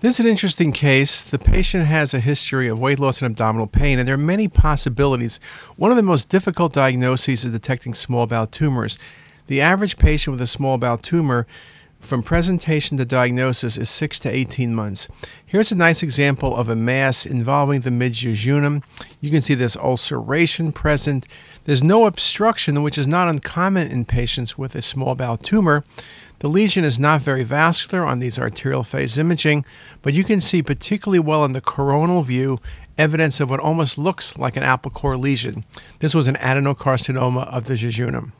This is an interesting case. The patient has a history of weight loss and abdominal pain, and there are many possibilities. One of the most difficult diagnoses is detecting small bowel tumors. The average patient with a small bowel tumor from presentation to diagnosis is 6 to 18 months. Here's a nice example of a mass involving the midjejunum. You can see there's ulceration present. There's no obstruction, which is not uncommon in patients with a small bowel tumor. The lesion is not very vascular on these arterial phase imaging, but you can see particularly well in the coronal view evidence of what almost looks like an apple core lesion. This was an adenocarcinoma of the jejunum.